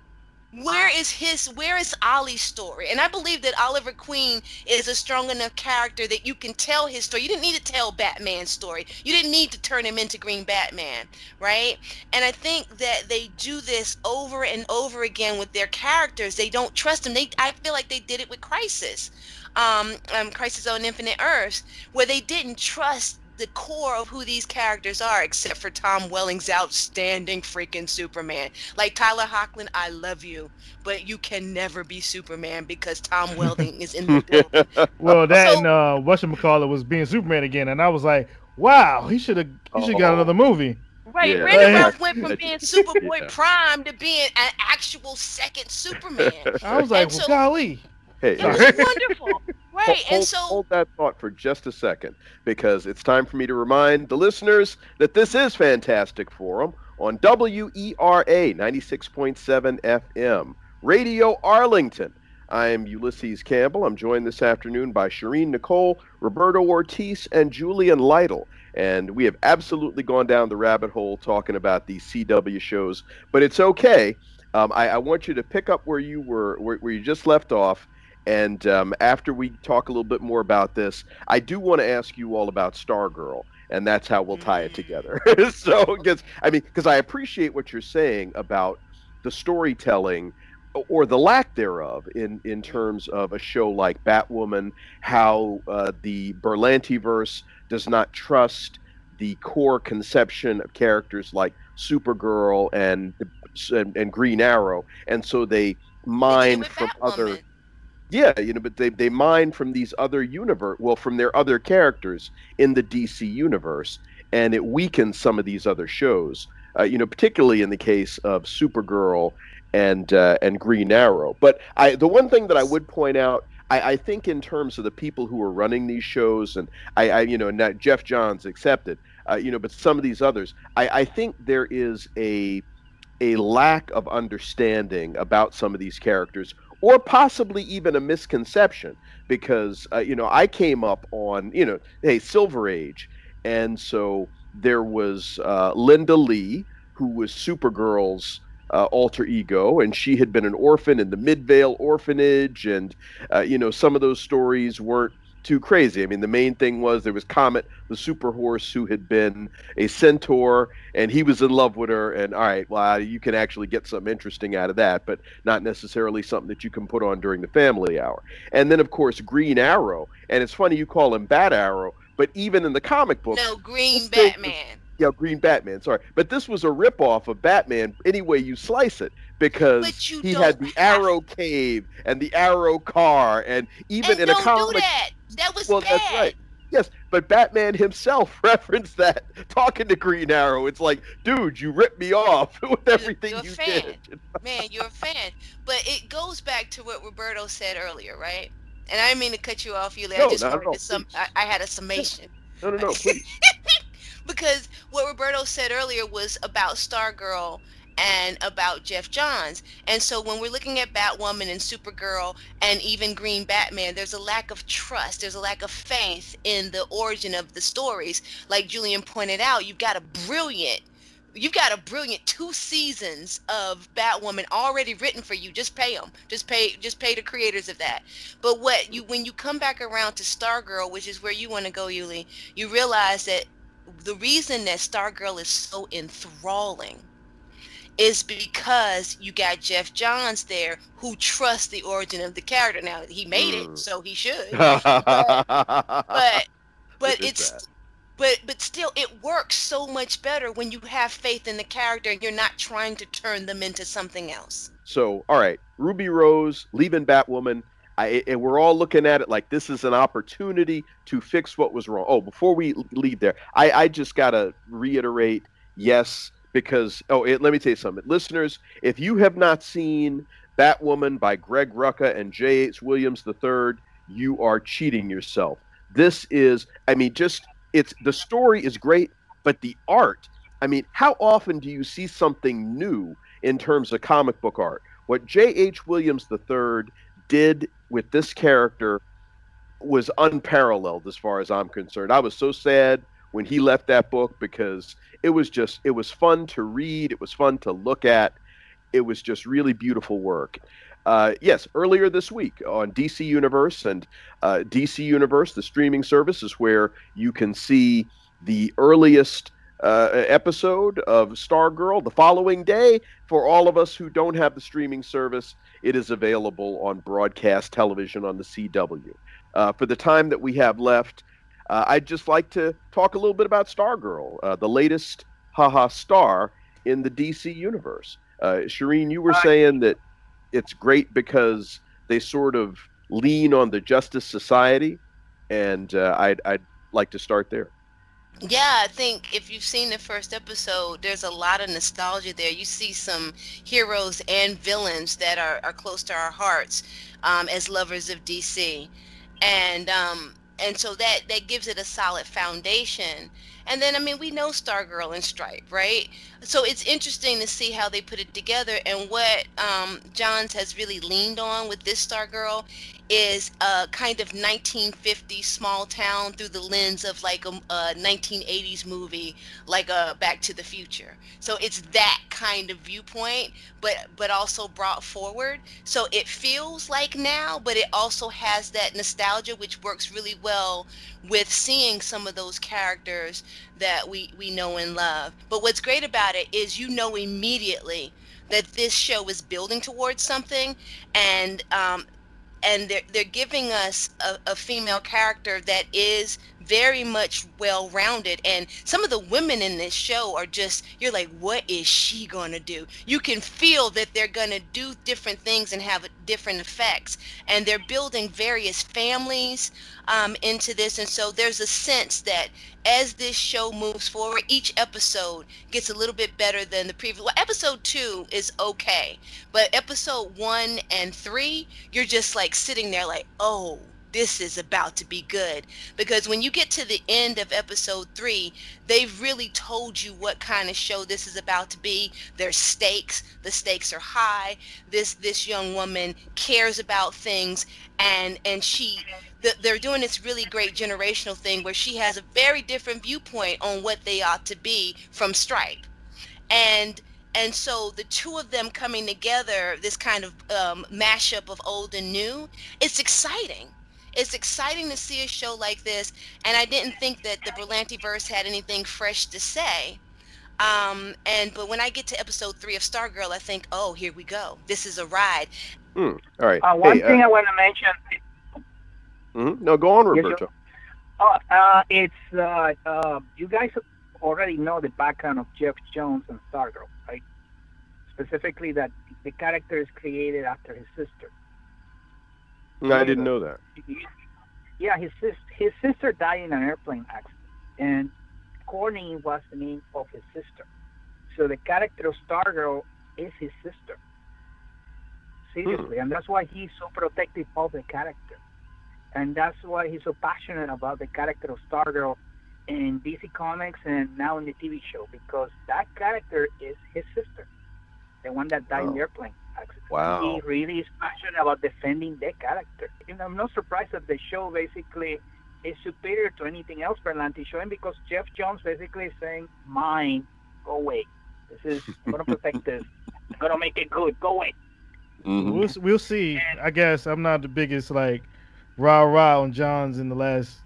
where is his where is Ollie's story? And I believe that Oliver Queen is a strong enough character that you can tell his story. You didn't need to tell Batman's story. You didn't need to turn him into Green Batman, right? And I think that they do this over and over again with their characters. They don't trust them. They I feel like they did it with Crisis. Um, um Crisis on Infinite Earths, where they didn't trust the core of who these characters are, except for Tom Welling's outstanding freaking Superman. Like Tyler Hoechlin, I love you, but you can never be Superman because Tom Welling is in the building. Well, that So- and uh, whatchamacallit was being Superman again, and I was like, wow, he should have he should got Oh. another movie. Right, Yeah. Randy Right. Ralph went from being Superboy Yeah. Prime to being an actual second Superman. I was like, well, so- golly. Hey, It was wonderful, right? Hold, And so hold that thought for just a second, because it's time for me to remind the listeners that this is Fantastic Forum on WERA 96.7 FM, Radio Arlington, I'm Ulysses Campbell. I'm joined this afternoon by Sherin Nicole, Roberto Ortiz, and Julian Lytle. And we have absolutely gone down the rabbit hole talking about these CW shows, but it's okay. Um, I, I, want you to pick up where you were, where, where you just left off. And um, after we talk a little bit more about this, I do want to ask you all about Stargirl, and that's how we'll tie it together. so, because I mean, because I appreciate what you're saying about the storytelling or the lack thereof in in terms of a show like Batwoman, how uh, the Berlanti verse does not trust the core conception of characters like Supergirl and and, and Green Arrow, and so they mine from Batwoman. other. Yeah, you know, but they they mine from these other universe, well, from their other characters in the DC universe, and it weakens some of these other shows. Uh, you know, particularly in the case of Supergirl and uh, and Green Arrow. But I the one thing that I would point out. I, I think in terms of the people who are running these shows, and I, I you know, not Geoff Johns accepted, uh, you know, but some of these others, I, I think there is a a lack of understanding about some of these characters, or possibly even a misconception, because uh, you know I came up on you know, hey, Silver Age, and so there was uh, Linda Lee, who was Supergirl's uh, alter ego, and she had been an orphan in the Midvale orphanage, and uh, you know some of those stories weren't too crazy. I mean, the main thing was there was Comet, the super horse, who had been a centaur, and he was in love with her. And all right, well, you can actually get something interesting out of that, but not necessarily something that you can put on during the family hour. And then, of course, Green Arrow, and it's funny you call him Bat Arrow, but even in the comic book, no Green Batman yeah, Green Batman. Sorry, but this was a ripoff of Batman any way you slice it because he had the Arrow Cave and the Arrow Car, and even and in a comic. That. was well, bad. that's right. Yes, but Batman himself referenced that talking to Green Arrow. It's like, dude, you ripped me off with everything you're you fan. did. Man, you're a fan. But it goes back to what Roberto said earlier, right? And I didn't mean to cut you off, Ulie. No, I just wanted to some. I, I, had a summation. No, no, no, please. because what Roberto said earlier was about Stargirl and about Geoff Johns. And so when we're looking at Batwoman and Supergirl and even Green Batman, there's a lack of trust, there's a lack of faith in the origin of the stories. Like Julian pointed out, you've got a brilliant you've got a brilliant two seasons of Batwoman already written for you. Just pay them. Just pay. Just pay the creators of that. But what you when you come back around to Stargirl, which is where you want to go, Ulie, you realize that the reason that Stargirl is so enthralling is because you got Geoff Johns there who trusts the origin of the character. Now he made it, mm. so he should. but but, but it's that? but but still it works so much better when you have faith in the character and you're not trying to turn them into something else. So all right, Ruby Rose leaving Batwoman I, and we're all looking at it like this is an opportunity to fix what was wrong. Oh, before we leave there, I, I just got to reiterate yes, because, oh, it, let me tell you something. Listeners, if you have not seen Batwoman by Greg Rucka and J.H. Williams III, you are cheating yourself. This is, I mean, just, it's, the story is great, but the art, I mean, how often do you see something new in terms of comic book art? What J.H. Williams III did with this character was unparalleled as far as I'm concerned. I was so sad when he left that book because it was just it was fun to read, it was fun to look at. It was just really beautiful work. Uh, yes, earlier this week on DC Universe and uh, DC Universe, the streaming service is where you can see the earliest uh, episode of Stargirl the following day. For all of us who don't have the streaming service, it is available on broadcast television on the CW. Uh, for the time that we have left, uh, I'd just like to talk a little bit about Stargirl, uh, the latest haha star in the DC universe. Uh, Sherin, you were saying that it's great because they sort of lean on the Justice Society, and uh, I'd, I'd like to start there. Yeah, I think if you've seen the first episode, there's a lot of nostalgia there. You see some heroes and villains that are, are close to our hearts um, as lovers of DC. And um, and so that that gives it a solid foundation. And then i mean we know stargirl and stripe right? So it's interesting to see how they put it together and what um, johns has really leaned on with this stargirl is a kind of 1950s small town through the lens of like a, a 1980s movie like a back to the future. So it's that kind of viewpoint but but also brought forward. So it feels like now but it also has that nostalgia which works really well with seeing some of those characters that we we know and love. But what's great about it is you know immediately that this show is building towards something and um, and they're, they're giving us a, a female character that is very much well rounded and some of the women in this show are just you're like what is she to do? You can feel that they're to do different things and have different effects and they're building various families um, into this and so there's a sense that as this show moves forward each episode gets a little bit better than the previous well episode two is okay but episode one and three you're just like sitting there like oh this is about to be good. Because when you get to the end of episode three they've really told you what kind of show this is about to be. There's stakes. The stakes are high. This this young woman cares about things and and she they're doing this really great generational thing where she has a very different viewpoint on what they ought to be from stripe. And and so the two of them coming together this kind of um, mashup of old and new it's exciting it's exciting to see a show like this, and I didn't think that the Berlanti verse had anything fresh to say. Um, and but when I get to episode three of Stargirl, I think, oh, here we go. This is a ride. Mm, all right. Uh, one hey, thing uh, I want to mention. Mm-hmm. No, go on, Yes, Roberto. Oh, uh, it's uh, uh, you guys already know the background of Geoff Johns and Stargirl, right? Specifically, that the character is created after his sister. I didn't know that. Yeah, his sis- his sister died in an airplane accident, and Courtney was the name of his sister. So the character of Stargirl is his sister. Seriously, hmm. and that's why he's so protective of the character, and that's why he's so passionate about the character of Stargirl in DC Comics and now in the TV show because that character is his sister, the one that died in the oh. airplane accident. Wow. He really is passionate about defending the character. And I'm not surprised that the show basically is superior to anything else Berlanti showing because Geoff Johns basically is saying, mine, go away. This is, I'm going to protect this. I'm going to make it good. Go away. Mm-hmm. We'll we'll see. I guess I'm not the biggest like rah rah on Johns in the last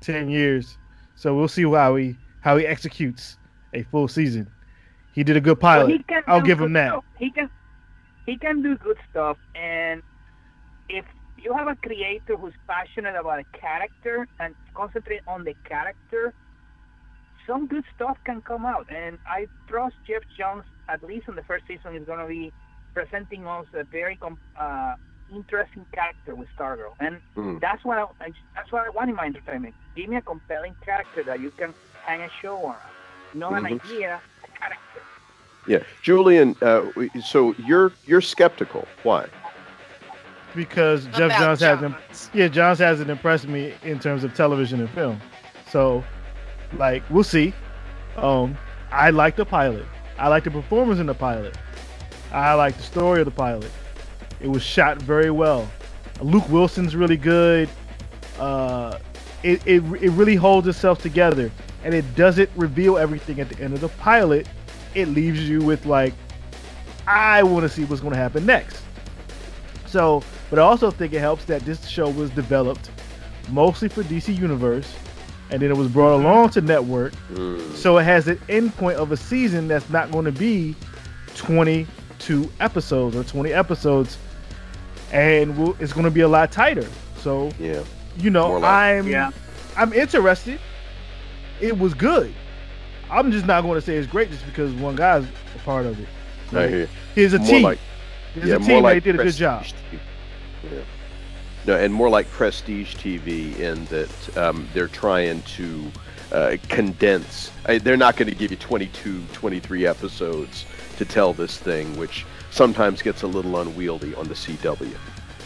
ten years, so we'll see how he how he executes a full season. He did a good Well, pilot. he can I'll give him that. stuff. He can he can do good stuff, and if you have a creator who's passionate about a character and concentrate on the character, some good stuff can come out. And I trust Geoff Johns, at least in the first season, is going to be presenting us a very com- uh, interesting character with Stargirl, and Mm. that's what I, that's what I want in my entertainment. Give me a compelling character that you can hang a show on, not an Mhm. idea. Yeah, Julian. Uh, so you're you're skeptical. Why? because Geoff About Johns hasn't. Yeah, Johns hasn't impressed me in terms of television and film. So, like, we'll see. Um, I like the pilot. I like the performance in the pilot. I like the story of the pilot. It was shot very well. Luke Wilson's really good. Uh, it, it, it really holds itself together, and it doesn't reveal everything at the end of the pilot. It leaves you with like, I want to see what's going to happen next. So, but I also think it helps that this show was developed mostly for DC Universe, and then it was brought along to network. Mm. So it has an endpoint of a season that's not going to be 22 episodes or 20 episodes, and we'll, it's going to be a lot tighter. So Yeah. you know, like- I'm Yeah. I'm interested. It was good. I'm just not going to say it's great just because one guy's a part of it. Hear you. Here's a More team. like- Here's yeah, a more team like did a good job. TV. Yeah. No, and more like Prestige TV in that um, they're trying to uh, condense. I, they're not going to give you 22, 23 episodes to tell this thing, which sometimes gets a little unwieldy on the CW.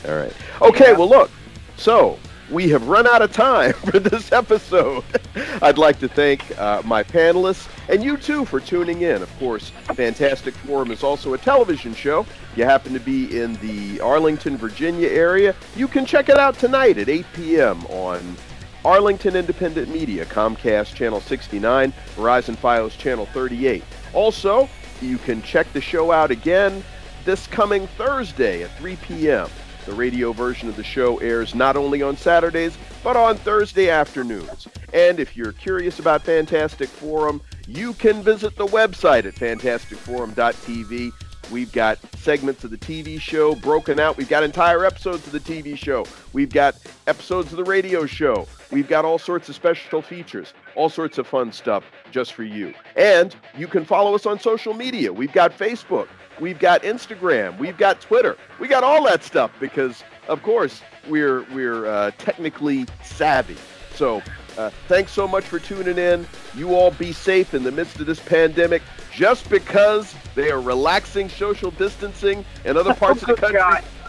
All right. Okay. Yeah. Well, look. So we have run out of time for this episode. I'd like to thank uh, my panelists and you too for tuning in. Of course, Fantastic Forum is also a television show. If you happen to be in the Arlington, Virginia area, you can check it out tonight at 8 p.m. on Arlington Independent Media, Comcast Channel 69, Verizon Fios Channel 38. Also, you can check the show out again this coming Thursday at 3 p.m. The radio version of the show airs not only on Saturdays, but on Thursday afternoons. And if you're curious about Fantastic Forum, you can visit the website at fantasticforum.tv. We've got segments of the TV show broken out. We've got entire episodes of the TV show. We've got episodes of the radio show. We've got all sorts of special features, all sorts of fun stuff just for you. And you can follow us on social media. We've got Facebook. We've got Instagram. We've got Twitter. We got all that stuff because, of course, we're we're uh, technically savvy. So, uh, thanks so much for tuning in. You all be safe in the midst of this pandemic. Just because they are relaxing social distancing in other parts of the country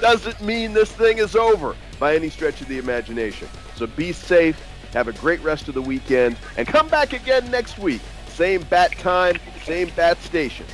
doesn't mean this thing is over by any stretch of the imagination. So be safe. Have a great rest of the weekend, and come back again next week. Same bat time, same bat station.